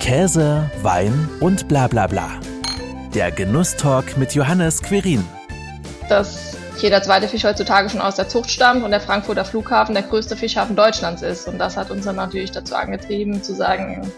Käse, Wein und bla bla bla. Der Genusstalk mit Johannes Querin. Dass jeder zweite Fisch heutzutage schon aus der Zucht stammt und der Frankfurter Flughafen der größte Fischhafen Deutschlands ist. Und das hat uns dann natürlich dazu angetrieben zu sagen,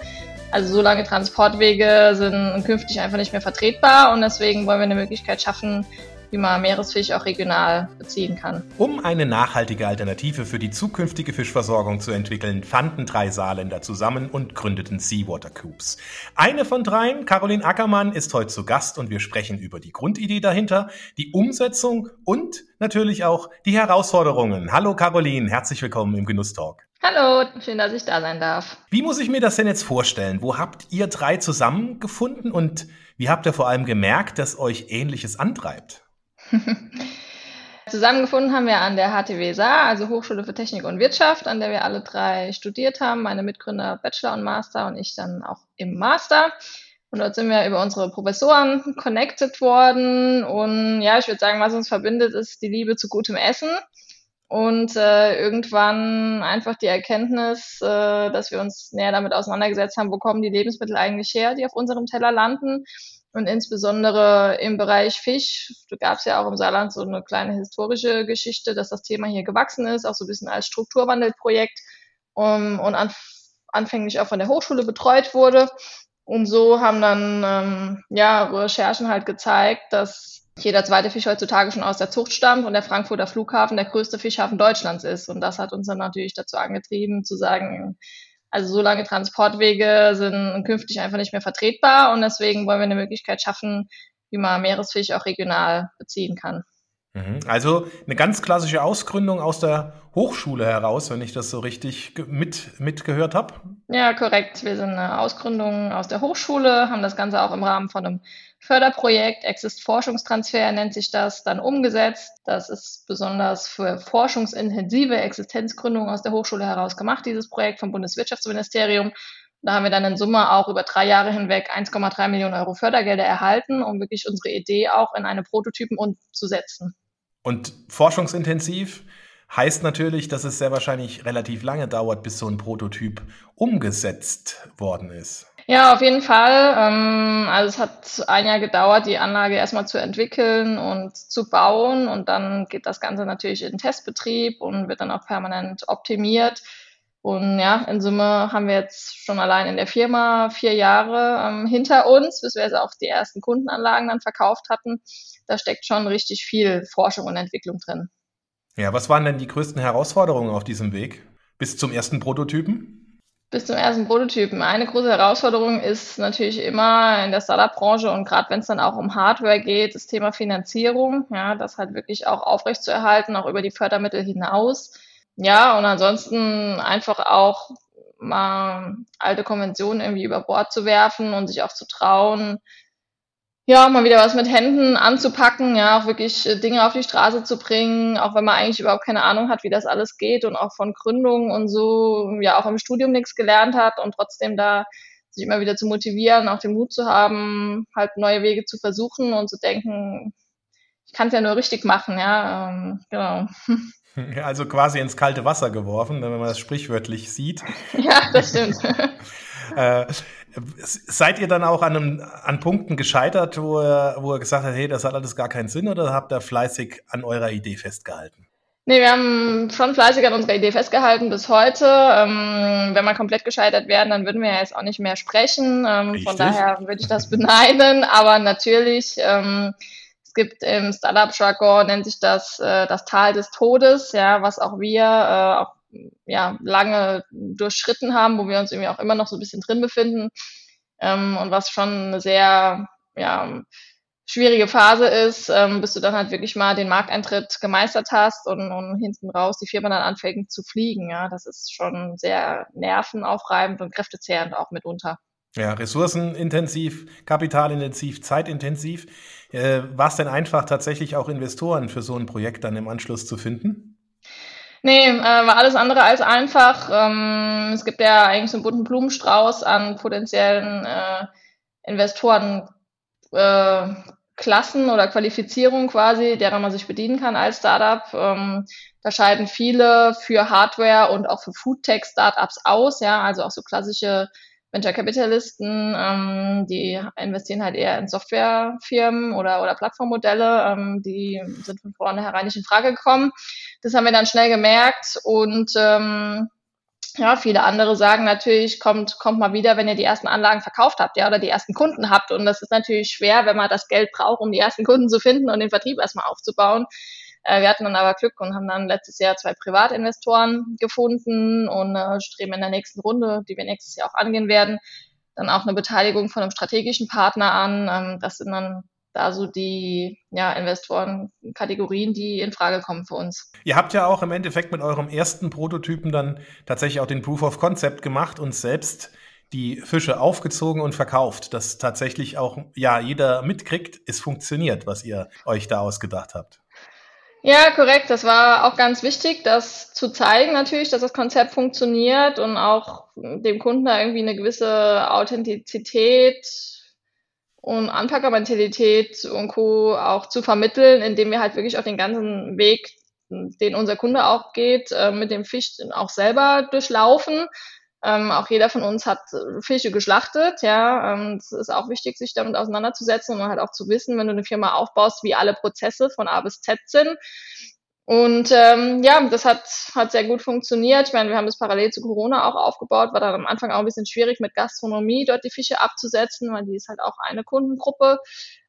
also so lange Transportwege sind künftig einfach nicht mehr vertretbar und deswegen wollen wir eine Möglichkeit schaffen, wie man Meeresfisch auch regional beziehen kann. Um eine nachhaltige Alternative für die zukünftige Fischversorgung zu entwickeln, fanden drei Saarländer zusammen und gründeten Seawater Coops. Eine von dreien, Caroline Ackermann, ist heute zu Gast und wir sprechen über die Grundidee dahinter, die Umsetzung und natürlich auch die Herausforderungen. Hallo Caroline, herzlich willkommen im Genusstalk. Hallo, schön, dass ich da sein darf. Wie muss ich mir das denn jetzt vorstellen? Wo habt ihr drei zusammengefunden und wie habt ihr vor allem gemerkt, dass euch Ähnliches antreibt? Zusammengefunden haben wir an der HTW Saar, also Hochschule für Technik und Wirtschaft, an der wir alle drei studiert haben. Meine Mitgründer Bachelor und Master und ich dann auch im Master. Und dort sind wir über unsere Professoren connected worden. Und ja, ich würde sagen, was uns verbindet, ist die Liebe zu gutem Essen. Und äh, irgendwann einfach die Erkenntnis, äh, dass wir uns näher damit auseinandergesetzt haben, wo kommen die Lebensmittel eigentlich her, die auf unserem Teller landen und insbesondere im Bereich Fisch, da gab es ja auch im Saarland so eine kleine historische Geschichte, dass das Thema hier gewachsen ist, auch so ein bisschen als Strukturwandelprojekt um, und an, anfänglich auch von der Hochschule betreut wurde. Und so haben dann ähm, ja Recherchen halt gezeigt, dass jeder zweite Fisch heutzutage schon aus der Zucht stammt und der Frankfurter Flughafen der größte Fischhafen Deutschlands ist. Und das hat uns dann natürlich dazu angetrieben zu sagen, also so lange Transportwege sind künftig einfach nicht mehr vertretbar und deswegen wollen wir eine Möglichkeit schaffen, wie man Meeresfisch auch regional beziehen kann. Mhm. Also eine ganz klassische Ausgründung aus der Hochschule heraus, wenn ich das so richtig mit, mitgehört habe. Ja, korrekt. Wir sind eine Ausgründung aus der Hochschule, haben das Ganze auch im Rahmen von einem Förderprojekt, Exist Forschungstransfer nennt sich das, dann umgesetzt. Das ist besonders für forschungsintensive Existenzgründungen aus der Hochschule heraus gemacht, dieses Projekt vom Bundeswirtschaftsministerium. Da haben wir dann in Summe auch über drei Jahre hinweg 1,3 Millionen Euro Fördergelder erhalten, um wirklich unsere Idee auch in eine Prototypen umzusetzen. Und forschungsintensiv heißt natürlich, dass es sehr wahrscheinlich relativ lange dauert, bis so ein Prototyp umgesetzt worden ist. Ja, auf jeden Fall. Ähm, also es hat ein Jahr gedauert, die Anlage erstmal zu entwickeln und zu bauen und dann geht das Ganze natürlich in Testbetrieb und wird dann auch permanent optimiert. Und ja, in Summe haben wir jetzt schon allein in der Firma vier Jahre ähm, hinter uns, bis wir jetzt auch die ersten Kundenanlagen dann verkauft hatten. Da steckt schon richtig viel Forschung und Entwicklung drin. Ja, was waren denn die größten Herausforderungen auf diesem Weg bis zum ersten Prototypen? Bis zum ersten Prototypen. Eine große Herausforderung ist natürlich immer in der Startup-Branche und gerade wenn es dann auch um Hardware geht, das Thema Finanzierung, ja, das halt wirklich auch aufrechtzuerhalten, auch über die Fördermittel hinaus. Ja, und ansonsten einfach auch mal alte Konventionen irgendwie über Bord zu werfen und sich auch zu trauen, ja, mal wieder was mit Händen anzupacken, ja, auch wirklich äh, Dinge auf die Straße zu bringen, auch wenn man eigentlich überhaupt keine Ahnung hat, wie das alles geht und auch von Gründung und so, ja, auch im Studium nichts gelernt hat und trotzdem da sich immer wieder zu motivieren, auch den Mut zu haben, halt neue Wege zu versuchen und zu denken, ich kann es ja nur richtig machen, ja, ähm, genau. Also quasi ins kalte Wasser geworfen, wenn man das sprichwörtlich sieht. Ja, das stimmt. äh, seid ihr dann auch an, einem, an Punkten gescheitert, wo er, wo er gesagt hat, hey, das hat alles gar keinen Sinn oder habt ihr fleißig an eurer Idee festgehalten? Nee, wir haben schon fleißig an unserer Idee festgehalten bis heute. Ähm, wenn wir komplett gescheitert wären, dann würden wir ja jetzt auch nicht mehr sprechen. Ähm, von daher würde ich das beneiden. Aber natürlich, ähm, es gibt im Startup-Jargon, nennt sich das äh, das Tal des Todes, ja, was auch wir äh, auch ja, lange durchschritten haben, wo wir uns irgendwie auch immer noch so ein bisschen drin befinden ähm, und was schon eine sehr ja, schwierige Phase ist, ähm, bis du dann halt wirklich mal den Markteintritt gemeistert hast und, und hinten raus die Firma dann anfängt zu fliegen. Ja, das ist schon sehr nervenaufreibend und kräftezehrend auch mitunter. Ja, ressourcenintensiv, kapitalintensiv, zeitintensiv. Äh, War es denn einfach, tatsächlich auch Investoren für so ein Projekt dann im Anschluss zu finden? Nee, äh, war alles andere als einfach. Ähm, es gibt ja eigentlich so einen bunten Blumenstrauß an potenziellen äh, Investoren. Äh, Klassen oder Qualifizierung quasi, derer man sich bedienen kann als Startup. Ähm, da scheiden viele für Hardware und auch für Foodtech-Startups aus, ja, also auch so klassische Venture-Kapitalisten, ähm, die investieren halt eher in Softwarefirmen oder, oder Plattformmodelle, ähm, die sind von vornherein nicht in Frage gekommen. Das haben wir dann schnell gemerkt und ähm, ja, viele andere sagen natürlich, kommt, kommt mal wieder, wenn ihr die ersten Anlagen verkauft habt, ja, oder die ersten Kunden habt. Und das ist natürlich schwer, wenn man das Geld braucht, um die ersten Kunden zu finden und den Vertrieb erstmal aufzubauen. Äh, wir hatten dann aber Glück und haben dann letztes Jahr zwei Privatinvestoren gefunden und äh, streben in der nächsten Runde, die wir nächstes Jahr auch angehen werden, dann auch eine Beteiligung von einem strategischen Partner an. Ähm, das sind dann da so die ja, Investoren-Kategorien, die in Frage kommen für uns. Ihr habt ja auch im Endeffekt mit eurem ersten Prototypen dann tatsächlich auch den Proof of Concept gemacht und selbst die Fische aufgezogen und verkauft, dass tatsächlich auch ja jeder mitkriegt, es funktioniert, was ihr euch da ausgedacht habt. Ja, korrekt. Das war auch ganz wichtig, das zu zeigen natürlich, dass das Konzept funktioniert und auch dem Kunden da irgendwie eine gewisse Authentizität und Anpackermentalität und Co. auch zu vermitteln, indem wir halt wirklich auch den ganzen Weg, den unser Kunde auch geht, äh, mit dem Fisch auch selber durchlaufen. Ähm, auch jeder von uns hat Fische geschlachtet, ja. Ähm, es ist auch wichtig, sich damit auseinanderzusetzen und halt auch zu wissen, wenn du eine Firma aufbaust, wie alle Prozesse von A bis Z sind. Und ähm, ja, das hat, hat sehr gut funktioniert. Ich meine, wir haben das parallel zu Corona auch aufgebaut, war dann am Anfang auch ein bisschen schwierig mit Gastronomie dort die Fische abzusetzen, weil die ist halt auch eine Kundengruppe.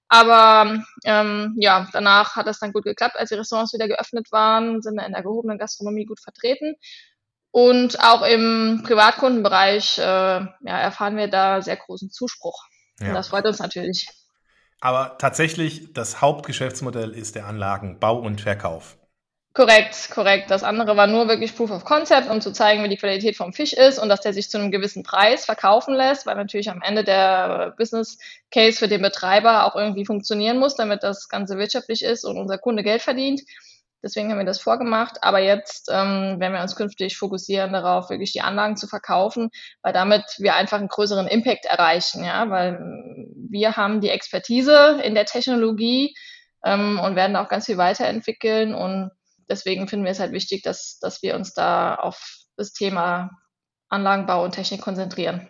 Aber ähm, ja, danach hat das dann gut geklappt. Als die Restaurants wieder geöffnet waren, sind wir in der gehobenen Gastronomie gut vertreten. Und auch im Privatkundenbereich äh, ja, erfahren wir da sehr großen Zuspruch. Ja. Und das freut uns natürlich. Aber tatsächlich, das Hauptgeschäftsmodell ist der Anlagenbau und Verkauf. Korrekt, korrekt. Das andere war nur wirklich Proof of Concept, um zu zeigen, wie die Qualität vom Fisch ist und dass der sich zu einem gewissen Preis verkaufen lässt, weil natürlich am Ende der Business Case für den Betreiber auch irgendwie funktionieren muss, damit das Ganze wirtschaftlich ist und unser Kunde Geld verdient. Deswegen haben wir das vorgemacht. Aber jetzt ähm, werden wir uns künftig fokussieren darauf, wirklich die Anlagen zu verkaufen, weil damit wir einfach einen größeren Impact erreichen. Ja, weil wir haben die Expertise in der Technologie ähm, und werden auch ganz viel weiterentwickeln und deswegen finden wir es halt wichtig, dass, dass wir uns da auf das Thema Anlagenbau und Technik konzentrieren.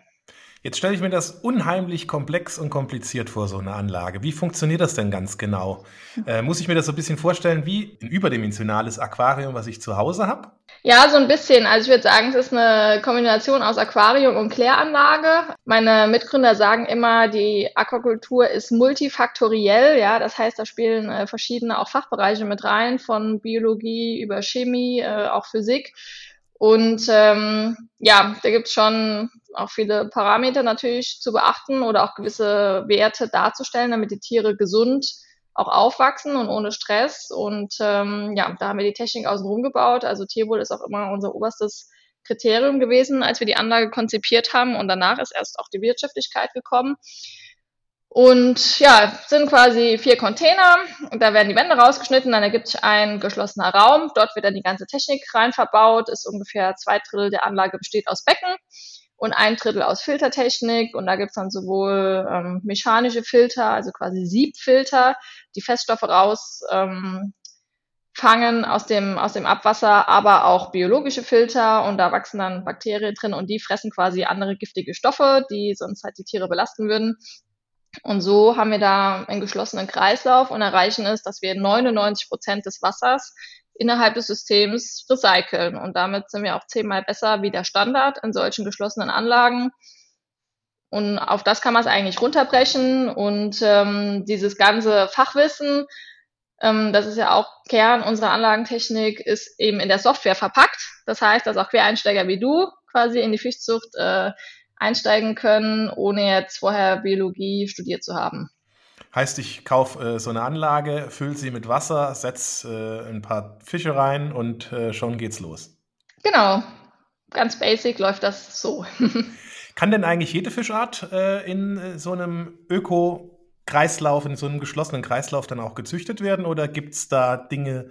Jetzt stelle ich mir das unheimlich komplex und kompliziert vor, so eine Anlage. Wie funktioniert das denn ganz genau? Äh, muss ich mir das so ein bisschen vorstellen wie ein überdimensionales Aquarium, was ich zu Hause habe? Ja, so ein bisschen. Also ich würde sagen, es ist eine Kombination aus Aquarium und Kläranlage. Meine Mitgründer sagen immer, die Aquakultur ist multifaktoriell. Ja, das heißt, da spielen äh, verschiedene auch Fachbereiche mit rein, von Biologie über Chemie, äh, auch Physik. Und ähm, ja, da gibt es schon auch viele Parameter natürlich zu beachten oder auch gewisse Werte darzustellen, damit die Tiere gesund auch aufwachsen und ohne Stress. Und ähm, ja, da haben wir die Technik außenrum gebaut. Also Tierwohl ist auch immer unser oberstes Kriterium gewesen, als wir die Anlage konzipiert haben. Und danach ist erst auch die Wirtschaftlichkeit gekommen. Und ja, sind quasi vier Container. Da werden die Wände rausgeschnitten, dann ergibt sich ein geschlossener Raum. Dort wird dann die ganze Technik rein verbaut. Ist ungefähr zwei Drittel der Anlage besteht aus Becken und ein Drittel aus Filtertechnik. Und da gibt's dann sowohl ähm, mechanische Filter, also quasi Siebfilter, die Feststoffe raus ähm, aus dem, aus dem Abwasser, aber auch biologische Filter und da wachsen dann Bakterien drin und die fressen quasi andere giftige Stoffe, die sonst halt die Tiere belasten würden. Und so haben wir da einen geschlossenen Kreislauf und erreichen es, dass wir 99 Prozent des Wassers innerhalb des Systems recyceln. Und damit sind wir auch zehnmal besser wie der Standard in solchen geschlossenen Anlagen. Und auf das kann man es eigentlich runterbrechen. Und ähm, dieses ganze Fachwissen, ähm, das ist ja auch Kern unserer Anlagentechnik, ist eben in der Software verpackt. Das heißt, dass auch Quereinsteiger wie du quasi in die Fischzucht äh, einsteigen können, ohne jetzt vorher Biologie studiert zu haben. Heißt, ich kaufe äh, so eine Anlage, fülle sie mit Wasser, setze äh, ein paar Fische rein und äh, schon geht's los. Genau. Ganz basic läuft das so. Kann denn eigentlich jede Fischart äh, in äh, so einem Öko-Kreislauf, in so einem geschlossenen Kreislauf dann auch gezüchtet werden oder gibt es da Dinge,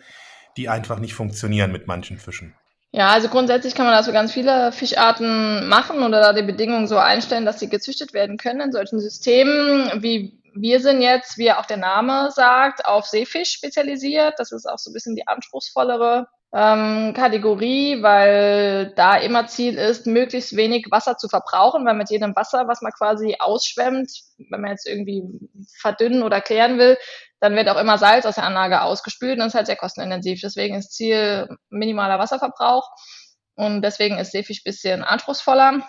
die einfach nicht funktionieren mit manchen Fischen? Ja, also grundsätzlich kann man da so ganz viele Fischarten machen oder da die Bedingungen so einstellen, dass sie gezüchtet werden können in solchen Systemen, wie wir sind jetzt, wie auch der Name sagt, auf Seefisch spezialisiert. Das ist auch so ein bisschen die anspruchsvollere ähm, Kategorie, weil da immer Ziel ist, möglichst wenig Wasser zu verbrauchen, weil mit jedem Wasser, was man quasi ausschwemmt, wenn man jetzt irgendwie verdünnen oder klären will, dann wird auch immer Salz aus der Anlage ausgespült und das ist halt sehr kostenintensiv. Deswegen ist Ziel minimaler Wasserverbrauch und deswegen ist Seefisch ein bisschen anspruchsvoller.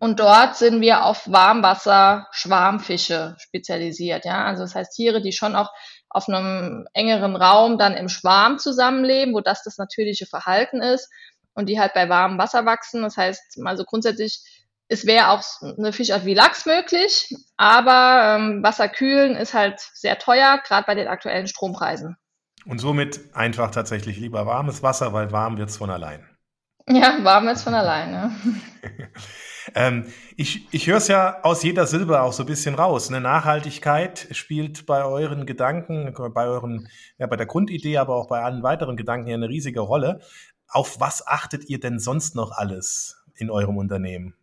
Und dort sind wir auf Warmwasser-Schwarmfische spezialisiert. Ja, also das heißt Tiere, die schon auch auf einem engeren Raum dann im Schwarm zusammenleben, wo das das natürliche Verhalten ist und die halt bei warmem Wasser wachsen. Das heißt, also grundsätzlich, es wäre auch eine Fischart wie Lachs möglich, aber ähm, Wasser kühlen ist halt sehr teuer, gerade bei den aktuellen Strompreisen. Und somit einfach tatsächlich lieber warmes Wasser, weil warm wird's von allein. Ja, warm wird's von alleine. Ähm, ich ich höre es ja aus jeder Silbe auch so ein bisschen raus. Eine Nachhaltigkeit spielt bei euren Gedanken, bei euren, ja, bei der Grundidee, aber auch bei allen weiteren Gedanken ja eine riesige Rolle. Auf was achtet ihr denn sonst noch alles in eurem Unternehmen?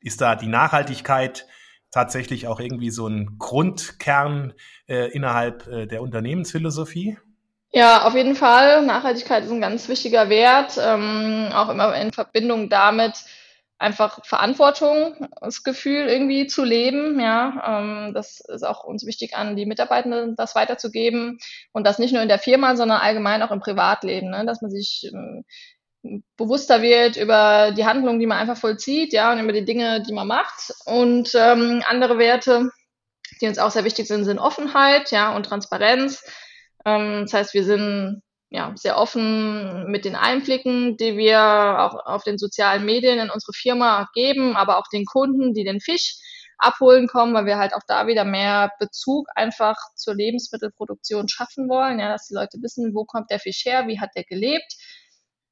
Ist da die Nachhaltigkeit tatsächlich auch irgendwie so ein Grundkern äh, innerhalb äh, der Unternehmensphilosophie? Ja, auf jeden Fall. Nachhaltigkeit ist ein ganz wichtiger Wert, ähm, auch immer in Verbindung damit, einfach Verantwortungsgefühl irgendwie zu leben. Ja, ähm, das ist auch uns wichtig an die Mitarbeitenden, das weiterzugeben und das nicht nur in der Firma, sondern allgemein auch im Privatleben, ne? dass man sich ähm, bewusster wird über die Handlungen, die man einfach vollzieht, ja, und über die Dinge, die man macht. Und ähm, andere Werte, die uns auch sehr wichtig sind, sind Offenheit, ja, und Transparenz. Ähm, das heißt, wir sind ja, sehr offen mit den Einblicken, die wir auch auf den sozialen Medien in unsere Firma geben, aber auch den Kunden, die den Fisch abholen kommen, weil wir halt auch da wieder mehr Bezug einfach zur Lebensmittelproduktion schaffen wollen, ja, dass die Leute wissen, wo kommt der Fisch her, wie hat der gelebt.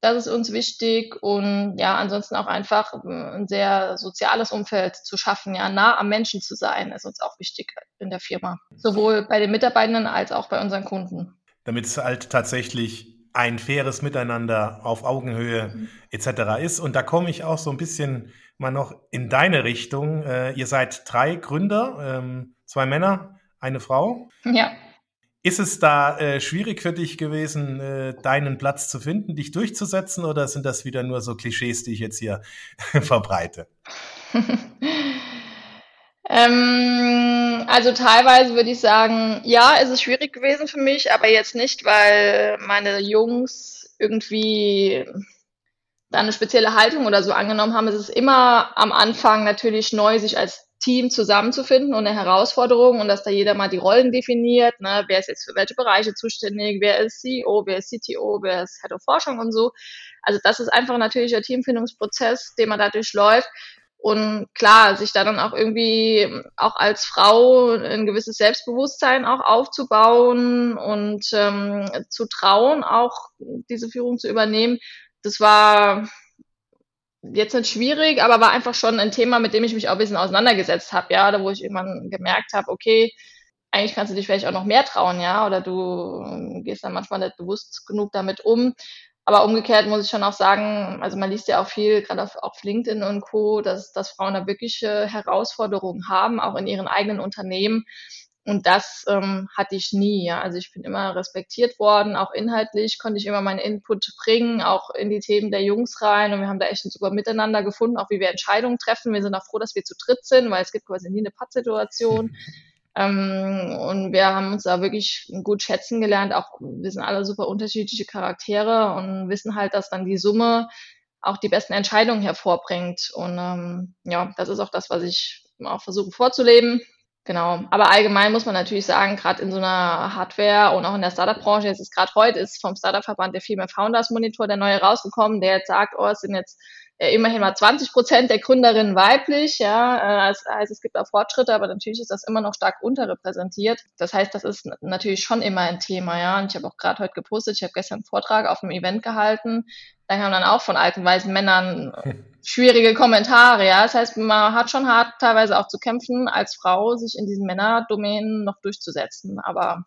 Das ist uns wichtig und ja, ansonsten auch einfach ein sehr soziales Umfeld zu schaffen, ja, nah am Menschen zu sein, ist uns auch wichtig in der Firma. Sowohl bei den Mitarbeitenden als auch bei unseren Kunden damit es halt tatsächlich ein faires Miteinander auf Augenhöhe mhm. etc. ist. Und da komme ich auch so ein bisschen mal noch in deine Richtung. Äh, ihr seid drei Gründer, ähm, zwei Männer, eine Frau. Ja. Ist es da äh, schwierig für dich gewesen, äh, deinen Platz zu finden, dich durchzusetzen, oder sind das wieder nur so Klischees, die ich jetzt hier verbreite? Ähm, also teilweise würde ich sagen, ja, es ist schwierig gewesen für mich, aber jetzt nicht, weil meine Jungs irgendwie da eine spezielle Haltung oder so angenommen haben. Es ist immer am Anfang natürlich neu, sich als Team zusammenzufinden und eine Herausforderung und dass da jeder mal die Rollen definiert, ne, wer ist jetzt für welche Bereiche zuständig, wer ist CEO, wer ist CTO, wer ist Head of Forschung und so. Also das ist einfach natürlich ein Teamfindungsprozess, den man dadurch läuft. Und klar, sich da dann auch irgendwie auch als Frau ein gewisses Selbstbewusstsein auch aufzubauen und ähm, zu trauen, auch diese Führung zu übernehmen, das war jetzt nicht schwierig, aber war einfach schon ein Thema, mit dem ich mich auch ein bisschen auseinandergesetzt habe, ja, da wo ich irgendwann gemerkt habe, okay, eigentlich kannst du dich vielleicht auch noch mehr trauen, ja, oder du gehst dann manchmal nicht bewusst genug damit um. Aber umgekehrt muss ich schon auch sagen, also man liest ja auch viel, gerade auf, auf LinkedIn und Co., dass, dass Frauen da wirkliche Herausforderungen haben, auch in ihren eigenen Unternehmen. Und das ähm, hatte ich nie. Ja. Also ich bin immer respektiert worden, auch inhaltlich konnte ich immer meinen Input bringen, auch in die Themen der Jungs rein. Und wir haben da echt ein super Miteinander gefunden, auch wie wir Entscheidungen treffen. Wir sind auch froh, dass wir zu dritt sind, weil es gibt quasi nie eine Pattsituation. Ähm, und wir haben uns da wirklich gut schätzen gelernt. Auch wir sind alle super unterschiedliche Charaktere und wissen halt, dass dann die Summe auch die besten Entscheidungen hervorbringt. Und ähm, ja, das ist auch das, was ich auch versuche vorzuleben. Genau. Aber allgemein muss man natürlich sagen, gerade in so einer Hardware und auch in der Startup-Branche, jetzt ist gerade heute ist vom Startup-Verband der Female Founders Monitor der neue rausgekommen, der jetzt sagt, oh, es sind jetzt äh, immerhin mal 20 Prozent der Gründerinnen weiblich, ja, äh, das heißt, es gibt auch Fortschritte, aber natürlich ist das immer noch stark unterrepräsentiert. Das heißt, das ist natürlich schon immer ein Thema, ja. Und ich habe auch gerade heute gepostet, ich habe gestern einen Vortrag auf einem Event gehalten, da kamen dann auch von alten weißen Männern schwierige Kommentare, ja. Das heißt, man hat schon hart teilweise auch zu kämpfen, als Frau sich in diesen Männerdomänen noch durchzusetzen. Aber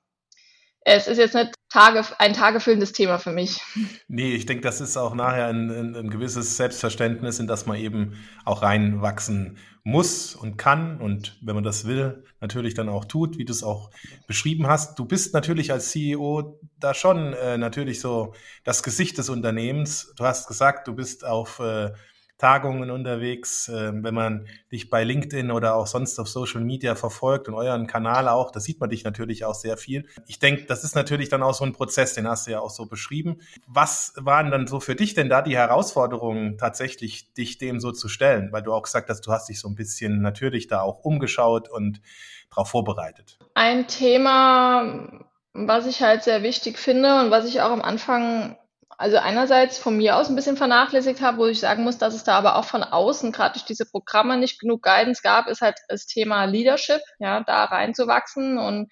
es ist jetzt nicht Tage, ein tagefüllendes Thema für mich. Nee, ich denke, das ist auch nachher ein, ein, ein, gewisses Selbstverständnis, in das man eben auch reinwachsen muss und kann und wenn man das will, natürlich dann auch tut, wie du es auch beschrieben hast. Du bist natürlich als CEO da schon äh, natürlich so das Gesicht des Unternehmens. Du hast gesagt, du bist auf äh, Tagungen unterwegs, äh, wenn man dich bei LinkedIn oder auch sonst auf Social Media verfolgt und euren Kanal auch, da sieht man dich natürlich auch sehr viel. Ich denke, das ist natürlich dann auch so ein Prozess, den hast du ja auch so beschrieben. Was waren dann so für dich denn da die Herausforderungen, tatsächlich dich dem so zu stellen? Weil du auch gesagt hast, du hast dich so ein bisschen natürlich da auch umgeschaut und darauf vorbereitet. Ein Thema, was ich halt sehr wichtig finde und was ich auch am Anfang also einerseits von mir aus ein bisschen vernachlässigt habe, wo ich sagen muss, dass es da aber auch von außen, gerade durch diese Programme, nicht genug Guidance gab, ist halt das Thema Leadership, ja, da reinzuwachsen und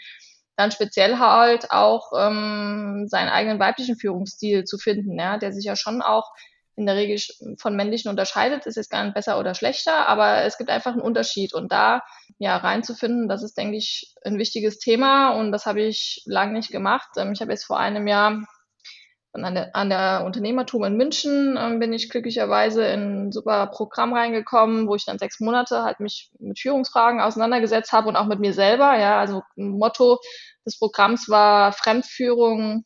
dann speziell halt auch ähm, seinen eigenen weiblichen Führungsstil zu finden, ja, der sich ja schon auch in der Regel von männlichen unterscheidet, ist jetzt gar nicht besser oder schlechter, aber es gibt einfach einen Unterschied und da ja reinzufinden, das ist, denke ich, ein wichtiges Thema und das habe ich lange nicht gemacht. Ähm, ich habe jetzt vor einem Jahr an der, an der Unternehmertum in München ähm, bin ich glücklicherweise in ein super Programm reingekommen, wo ich dann sechs Monate halt mich mit Führungsfragen auseinandergesetzt habe und auch mit mir selber. Ja, also Motto des Programms war Fremdführung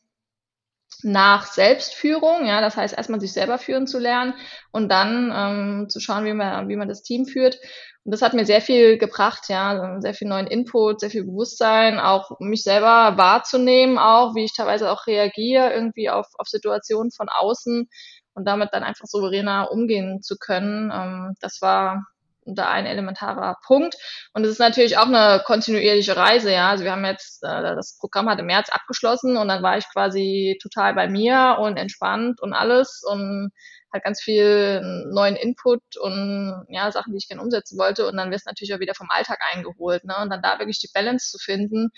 nach Selbstführung, ja, das heißt erstmal sich selber führen zu lernen und dann ähm, zu schauen, wie man, wie man das Team führt. Und das hat mir sehr viel gebracht, ja, sehr viel neuen Input, sehr viel Bewusstsein, auch mich selber wahrzunehmen, auch wie ich teilweise auch reagiere irgendwie auf, auf Situationen von außen und damit dann einfach souveräner umgehen zu können. Ähm, das war da ein elementarer Punkt. Und es ist natürlich auch eine kontinuierliche Reise, ja. Also wir haben jetzt, äh, das Programm hat im März abgeschlossen und dann war ich quasi total bei mir und entspannt und alles und halt ganz viel neuen Input und ja, Sachen, die ich gerne umsetzen wollte. Und dann wirst du natürlich auch wieder vom Alltag eingeholt. Ne? Und dann da wirklich die Balance zu finden,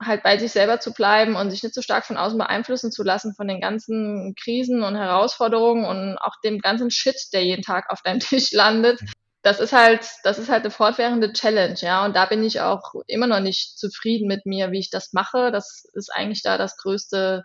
halt bei sich selber zu bleiben und sich nicht so stark von außen beeinflussen zu lassen von den ganzen Krisen und Herausforderungen und auch dem ganzen Shit, der jeden Tag auf deinem Tisch landet. Das ist halt, das ist halt eine fortwährende Challenge, ja. Und da bin ich auch immer noch nicht zufrieden mit mir, wie ich das mache. Das ist eigentlich da das größte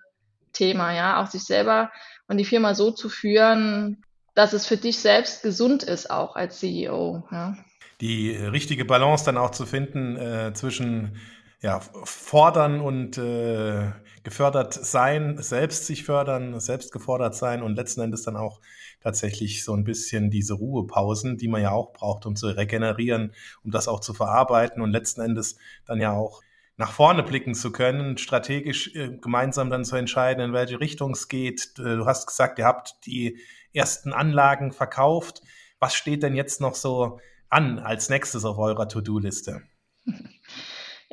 Thema, ja. Auch sich selber und die Firma so zu führen, dass es für dich selbst gesund ist, auch als CEO. Ja. Die richtige Balance dann auch zu finden äh, zwischen ja, fordern und äh, gefördert sein, selbst sich fördern, selbst gefordert sein und letzten Endes dann auch tatsächlich so ein bisschen diese Ruhepausen, die man ja auch braucht, um zu regenerieren, um das auch zu verarbeiten und letzten Endes dann ja auch nach vorne blicken zu können, strategisch äh, gemeinsam dann zu entscheiden, in welche Richtung es geht. Äh, du hast gesagt, ihr habt die ersten Anlagen verkauft. Was steht denn jetzt noch so an als nächstes auf eurer To-Do-Liste?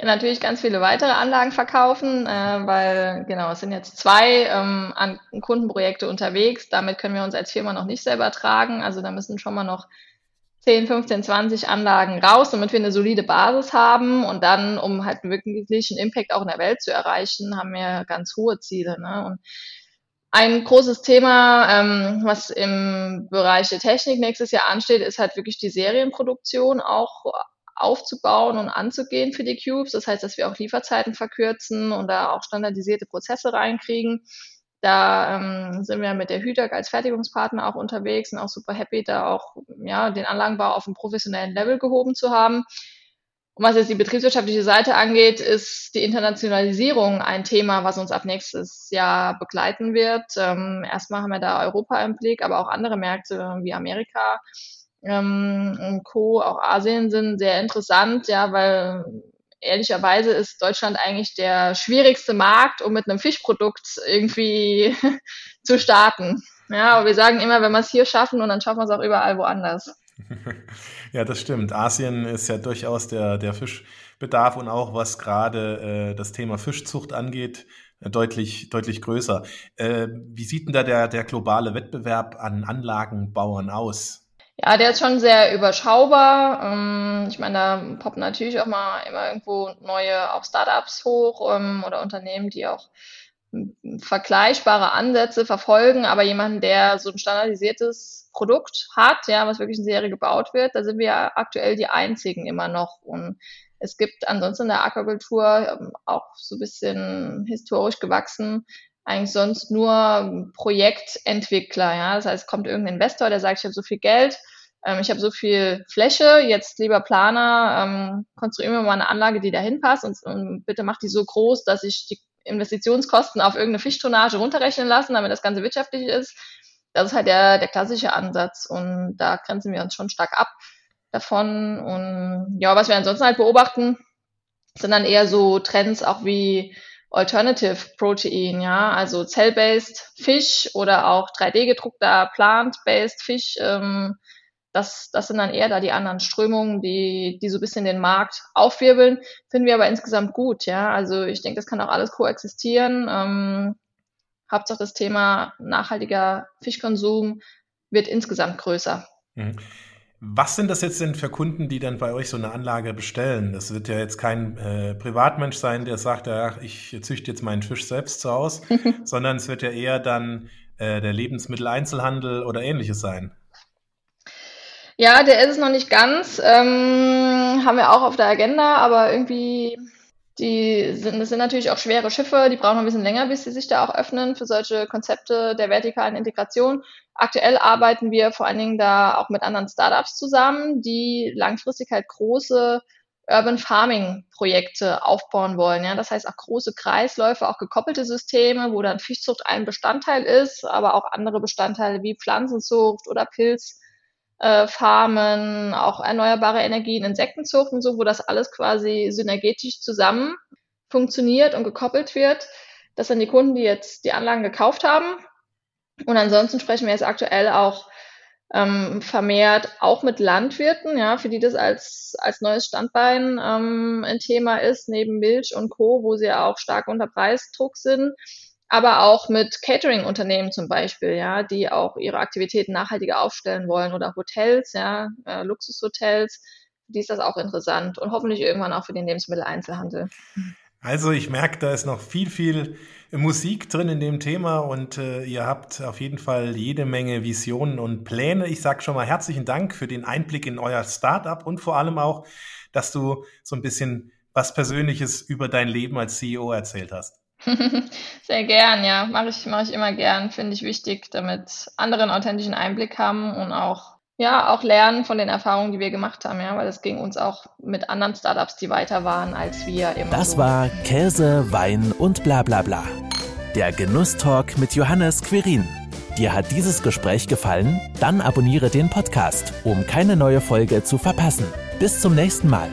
Ja, natürlich ganz viele weitere Anlagen verkaufen, äh, weil genau, es sind jetzt zwei ähm, an Kundenprojekte unterwegs. Damit können wir uns als Firma noch nicht selber tragen. Also da müssen schon mal noch 10, 15, 20 Anlagen raus, damit wir eine solide Basis haben und dann, um halt wirklich einen Impact auch in der Welt zu erreichen, haben wir ganz hohe Ziele. Ne? Und ein großes Thema, ähm, was im Bereich der Technik nächstes Jahr ansteht, ist halt wirklich die Serienproduktion auch aufzubauen und anzugehen für die Cubes. Das heißt, dass wir auch Lieferzeiten verkürzen und da auch standardisierte Prozesse reinkriegen. Da ähm, sind wir mit der Hütag als Fertigungspartner auch unterwegs und auch super happy, da auch ja, den Anlagenbau auf einem professionellen Level gehoben zu haben. Und was jetzt die betriebswirtschaftliche Seite angeht, ist die Internationalisierung ein Thema, was uns ab nächstes Jahr begleiten wird. Ähm, erstmal haben wir da Europa im Blick, aber auch andere Märkte wie Amerika ähm, Co., auch Asien sind sehr interessant, ja, weil ehrlicherweise ist Deutschland eigentlich der schwierigste Markt, um mit einem Fischprodukt irgendwie zu starten. Ja, aber wir sagen immer, wenn wir es hier schaffen und dann schaffen wir es auch überall woanders. Ja, das stimmt. Asien ist ja durchaus der, der Fischbedarf und auch was gerade äh, das Thema Fischzucht angeht, äh, deutlich, deutlich größer. Äh, wie sieht denn da der, der globale Wettbewerb an Anlagenbauern aus? Ja, der ist schon sehr überschaubar. Ähm, ich meine, da poppen natürlich auch mal immer irgendwo neue auch Startups hoch ähm, oder Unternehmen, die auch vergleichbare Ansätze verfolgen, aber jemanden, der so ein standardisiertes Produkt hat, ja, was wirklich in Serie gebaut wird, da sind wir aktuell die einzigen immer noch. Und es gibt ansonsten in der Aquakultur ähm, auch so ein bisschen historisch gewachsen, eigentlich sonst nur Projektentwickler, ja. Das heißt, kommt irgendein Investor, der sagt, ich habe so viel Geld, ähm, ich habe so viel Fläche, jetzt lieber Planer, ähm, konstruieren wir mal eine Anlage, die dahin passt und, und bitte macht die so groß, dass ich die Investitionskosten auf irgendeine Fischtonnage runterrechnen lassen, damit das Ganze wirtschaftlich ist. Das ist halt der, der klassische Ansatz und da grenzen wir uns schon stark ab davon. Und ja, was wir ansonsten halt beobachten, sind dann eher so Trends auch wie Alternative Protein, ja, also Cell-based Fisch oder auch 3D-gedruckter Plant-based Fisch. Ähm, das, das sind dann eher da die anderen Strömungen, die, die so ein bisschen den Markt aufwirbeln. Finden wir aber insgesamt gut, ja. Also ich denke, das kann auch alles koexistieren. Ähm, Hauptsache das Thema nachhaltiger Fischkonsum wird insgesamt größer. Mhm. Was sind das jetzt denn für Kunden, die dann bei euch so eine Anlage bestellen? Das wird ja jetzt kein äh, Privatmensch sein, der sagt, ja, ich züchte jetzt meinen Fisch selbst zu Hause, sondern es wird ja eher dann äh, der Lebensmitteleinzelhandel oder ähnliches sein. Ja, der ist es noch nicht ganz. Ähm, haben wir auch auf der Agenda, aber irgendwie, die sind, das sind natürlich auch schwere Schiffe, die brauchen ein bisschen länger, bis sie sich da auch öffnen für solche Konzepte der vertikalen Integration. Aktuell arbeiten wir vor allen Dingen da auch mit anderen Startups zusammen, die langfristig halt große Urban Farming Projekte aufbauen wollen. Ja, das heißt auch große Kreisläufe, auch gekoppelte Systeme, wo dann Fischzucht ein Bestandteil ist, aber auch andere Bestandteile wie Pflanzenzucht oder Pilz äh, Farmen, auch erneuerbare Energien, Insektenzucht und so, wo das alles quasi synergetisch zusammen funktioniert und gekoppelt wird. Das sind die Kunden, die jetzt die Anlagen gekauft haben. Und ansonsten sprechen wir jetzt aktuell auch ähm, vermehrt auch mit Landwirten, ja, für die das als, als neues Standbein ähm, ein Thema ist, neben Milch und Co., wo sie ja auch stark unter Preisdruck sind aber auch mit Catering-Unternehmen zum Beispiel, ja, die auch ihre Aktivitäten nachhaltiger aufstellen wollen oder Hotels, ja, äh, Luxushotels, die ist das auch interessant und hoffentlich irgendwann auch für den Lebensmitteleinzelhandel. Also ich merke, da ist noch viel, viel Musik drin in dem Thema und äh, ihr habt auf jeden Fall jede Menge Visionen und Pläne. Ich sage schon mal herzlichen Dank für den Einblick in euer Startup und vor allem auch, dass du so ein bisschen was Persönliches über dein Leben als CEO erzählt hast. Sehr gern, ja. Mache ich, mach ich immer gern. Finde ich wichtig, damit andere einen authentischen Einblick haben und auch, ja, auch lernen von den Erfahrungen, die wir gemacht haben, ja, weil es ging uns auch mit anderen Startups, die weiter waren als wir immer. Das so. war Käse, Wein und bla bla bla. Der Genusstalk mit Johannes Quirin. Dir hat dieses Gespräch gefallen? Dann abonniere den Podcast, um keine neue Folge zu verpassen. Bis zum nächsten Mal.